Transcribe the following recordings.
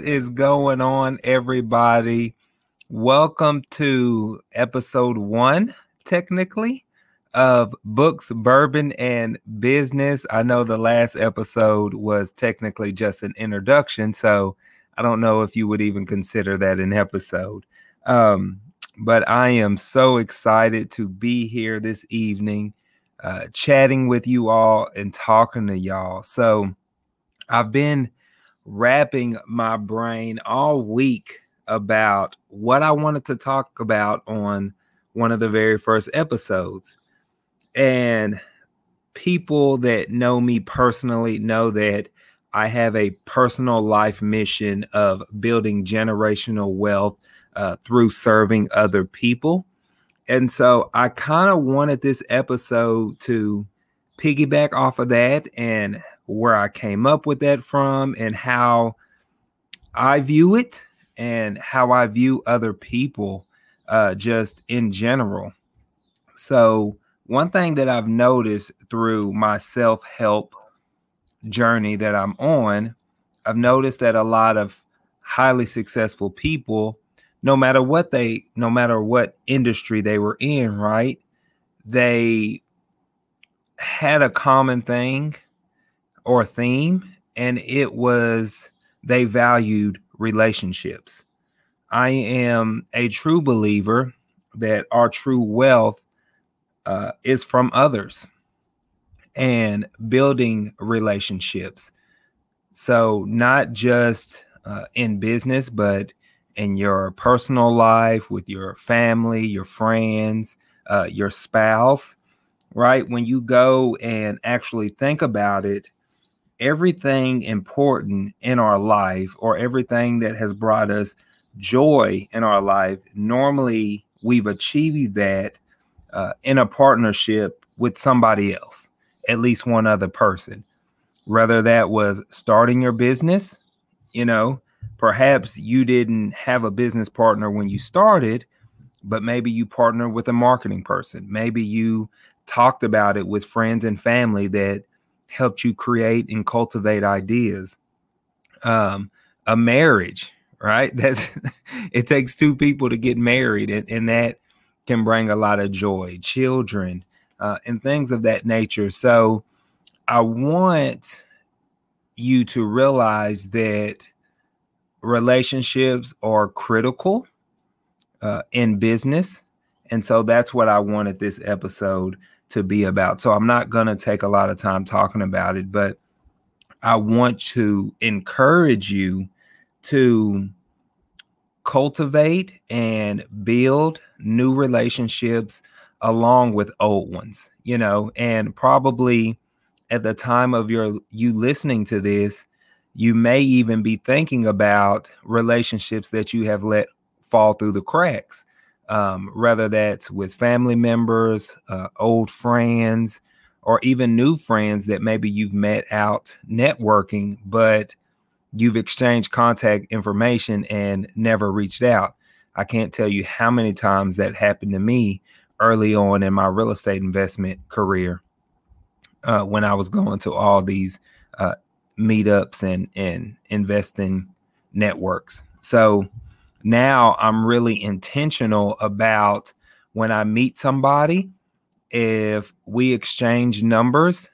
What is going on, everybody? Welcome to episode one, technically, of Books, Bourbon, and Business. I know the last episode was technically just an introduction, so I don't know if you would even consider that an episode. Um, but I am so excited to be here this evening, uh, chatting with you all and talking to y'all. So I've been wrapping my brain all week about what I wanted to talk about on one of the very first episodes. And people that know me personally know that I have a personal life mission of building generational wealth uh, through serving other people. And so I kind of wanted this episode to piggyback off of that and where I came up with that from and how I view it and how I view other people uh, just in general. So, one thing that I've noticed through my self help journey that I'm on, I've noticed that a lot of highly successful people, no matter what they, no matter what industry they were in, right? They had a common thing or theme, and it was they valued relationships. I am a true believer that our true wealth uh, is from others and building relationships. So, not just uh, in business, but in your personal life with your family, your friends, uh, your spouse, right? When you go and actually think about it, everything important in our life or everything that has brought us joy in our life, normally we've achieved that uh, in a partnership with somebody else, at least one other person. Whether that was starting your business, you know, perhaps you didn't have a business partner when you started, but maybe you partnered with a marketing person. Maybe you talked about it with friends and family that helped you create and cultivate ideas. Um, a marriage, right? That's it takes two people to get married, and, and that can bring a lot of joy, children, uh, and things of that nature. So I want you to realize that relationships are critical uh, in business. And so that's what I wanted this episode to be about. So I'm not going to take a lot of time talking about it, but I want to encourage you to cultivate and build new relationships along with old ones, you know, and probably at the time of your you listening to this, you may even be thinking about relationships that you have let fall through the cracks um, whether that's with family members, uh, old friends, or even new friends that maybe you've met out networking, but you've exchanged contact information and never reached out. I can't tell you how many times that happened to me early on in my real estate investment career uh, when I was going to all these uh, meetups and, and investing networks. So, now I'm really intentional about when I meet somebody, if we exchange numbers,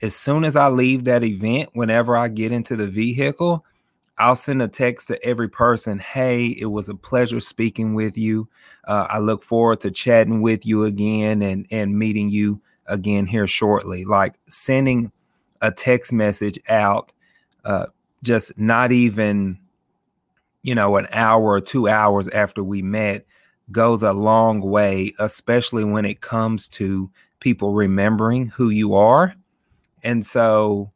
as soon as I leave that event, whenever I get into the vehicle, I'll send a text to every person Hey, it was a pleasure speaking with you. Uh, I look forward to chatting with you again and, and meeting you again here shortly. Like sending a text message out, uh, just not even you know, an hour or two hours after we met goes a long way, especially when it comes to people remembering who you are. And so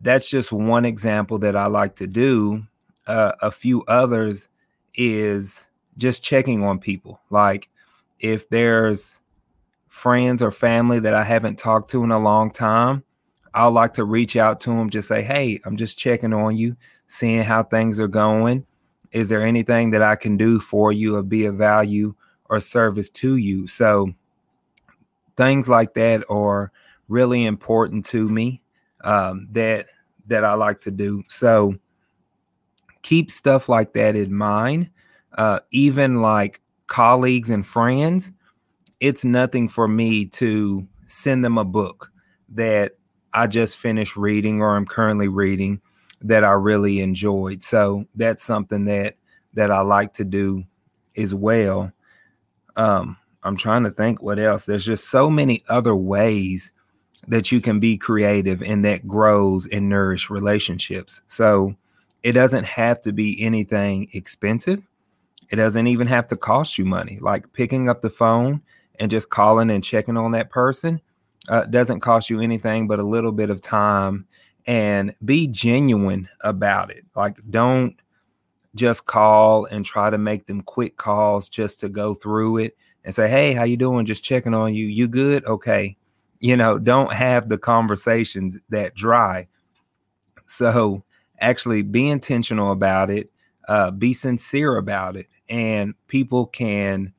that's just one example that I like to do. Uh, a few others is just checking on people. Like if there's friends or family that I haven't talked to in a long time, I'll like to reach out to them, just say, Hey, I'm just checking on you seeing how things are going. Is there anything that I can do for you or be of value or service to you? So things like that are really important to me um, that that I like to do. So keep stuff like that in mind. Uh, even like colleagues and friends, it's nothing for me to send them a book that I just finished reading or I'm currently reading that I really enjoyed. So that's something that that I like to do as well. Um, I'm trying to think what else. There's just so many other ways that you can be creative and that grows and nourish relationships. So it doesn't have to be anything expensive. It doesn't even have to cost you money. Like picking up the phone and just calling and checking on that person uh, doesn't cost you anything but a little bit of time and be genuine about it. Like don't just call and try to make them quick calls just to go through it and say, "Hey, how you doing? Just checking on you. You good? Okay." You know, don't have the conversations that dry. So, actually be intentional about it, uh, be sincere about it, and people can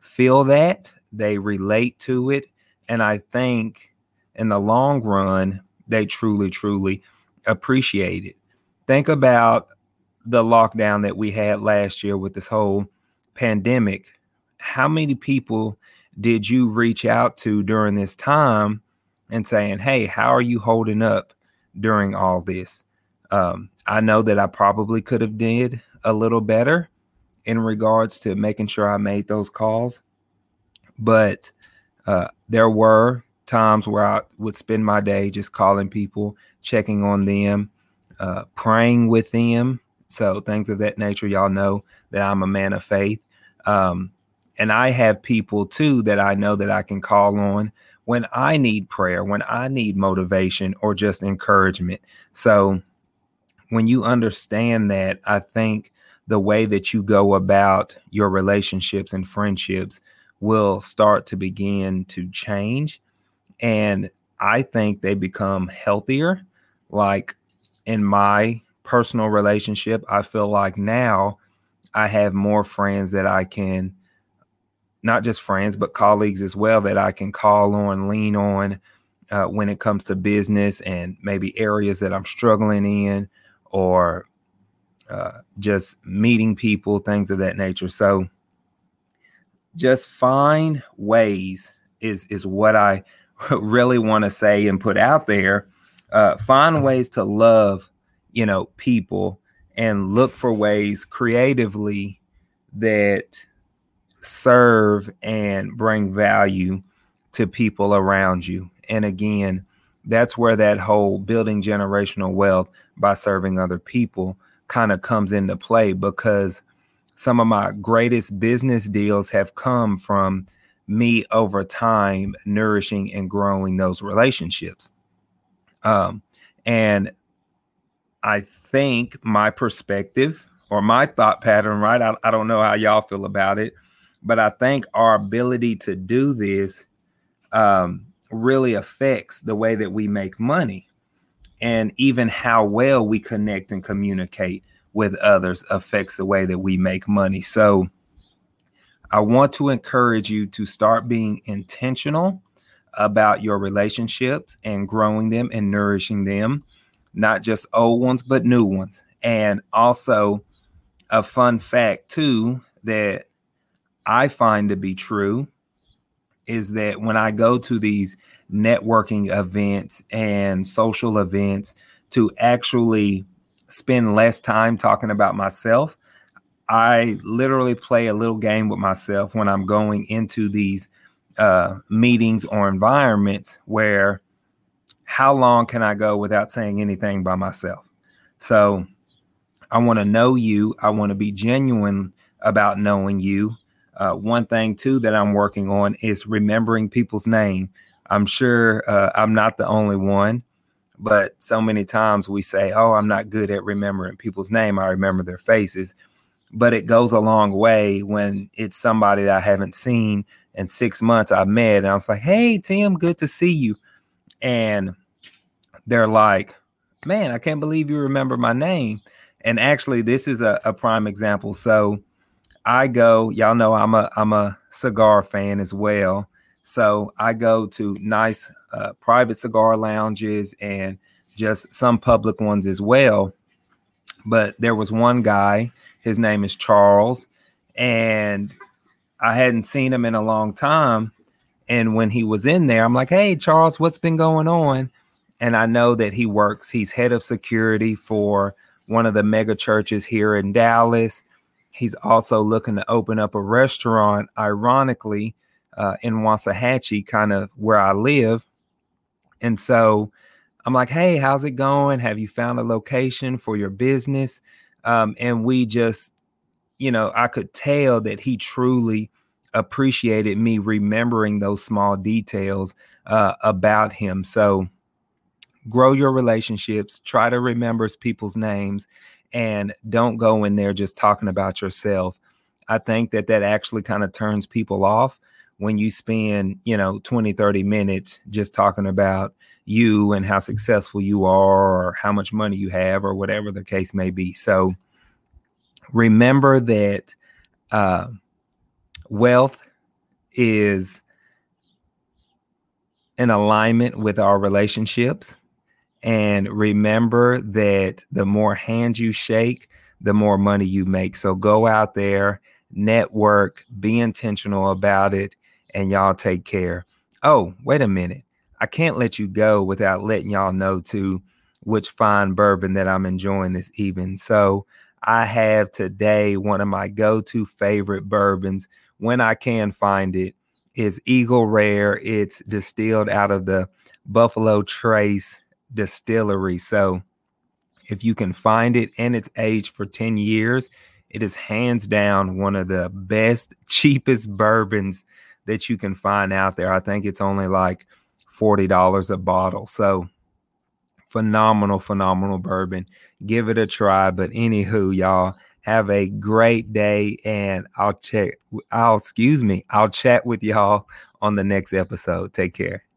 feel that, they relate to it, and I think in the long run, they truly, truly appreciate it. Think about the lockdown that we had last year with this whole pandemic. How many people did you reach out to during this time and saying, Hey, how are you holding up during all this? Um, I know that I probably could have did a little better in regards to making sure I made those calls, but uh, there were times where I would spend my day just calling people, checking on them, uh, praying with them. So things of that nature, y'all know that I'm a man of faith. Um, and I have people too that I know that I can call on when I need prayer, when I need motivation or just encouragement. So when you understand that, I think the way that you go about your relationships and friendships will start to begin to change. And I think they become healthier. Like in my personal relationship, I feel like now I have more friends that I can, not just friends, but colleagues as well, that I can call on, lean on uh, when it comes to business and maybe areas that I'm struggling in or uh, just meeting people, things of that nature. So, just find ways is is what I really want to say and put out there. Uh, find ways to love, you know, people and look for ways creatively that serve and bring value to people around you. And again, that's where that whole building generational wealth by serving other people kind of comes into play because some of my greatest business deals have come from me over time nourishing and growing those relationships. Um, and I think my perspective or my thought pattern, right? I, I don't know how y'all feel about it, but I think our ability to do this um, really affects the way that we make money and even how well we connect and communicate with others affects the way that we make money. So I want to encourage you to start being intentional about your relationships and growing them and nourishing them, not just old ones, but new ones. And also, a fun fact, too, that I find to be true is that when I go to these networking events and social events to actually spend less time talking about myself. I literally play a little game with myself when I'm going into these uh, meetings or environments where how long can I go without saying anything by myself? So I want to know you. I want to be genuine about knowing you. Uh, one thing too that I'm working on is remembering people's name. I'm sure uh, I'm not the only one. But so many times we say, "Oh, I'm not good at remembering people's name. I remember their faces." But it goes a long way when it's somebody that I haven't seen in six months. I met, and I was like, "Hey, Tim, good to see you," and they're like, "Man, I can't believe you remember my name." And actually, this is a, a prime example. So I go, y'all know I'm a I'm a cigar fan as well. So I go to nice uh, private cigar lounges and just some public ones as well. But there was one guy, his name is Charles, and I hadn't seen him in a long time. And when he was in there, I'm like, hey, Charles, what's been going on? And I know that he works, he's head of security for one of the mega churches here in Dallas. He's also looking to open up a restaurant, ironically, uh, in Waxahachie, kind of where I live. And so I'm like, hey, how's it going? Have you found a location for your business? Um, and we just, you know, I could tell that he truly appreciated me remembering those small details uh, about him. So grow your relationships, try to remember people's names, and don't go in there just talking about yourself. I think that that actually kind of turns people off when you spend, you know, 20, 30 minutes just talking about you and how successful you are or how much money you have or whatever the case may be. So remember that uh, wealth is in alignment with our relationships. And remember that the more hands you shake, the more money you make. So go out there, network, be intentional about it, and y'all take care. Oh, wait a minute. I can't let you go without letting y'all know too which fine bourbon that I'm enjoying this evening. So I have today one of my go-to favorite bourbons when I can find it is Eagle Rare. It's distilled out of the Buffalo Trace distillery. So if you can find it and it's aged for 10 years, it is hands down one of the best, cheapest bourbons that you can find out there. I think it's only like $40 a bottle. So phenomenal, phenomenal bourbon. Give it a try. But anywho, y'all have a great day and I'll check I'll excuse me. I'll chat with y'all on the next episode. Take care.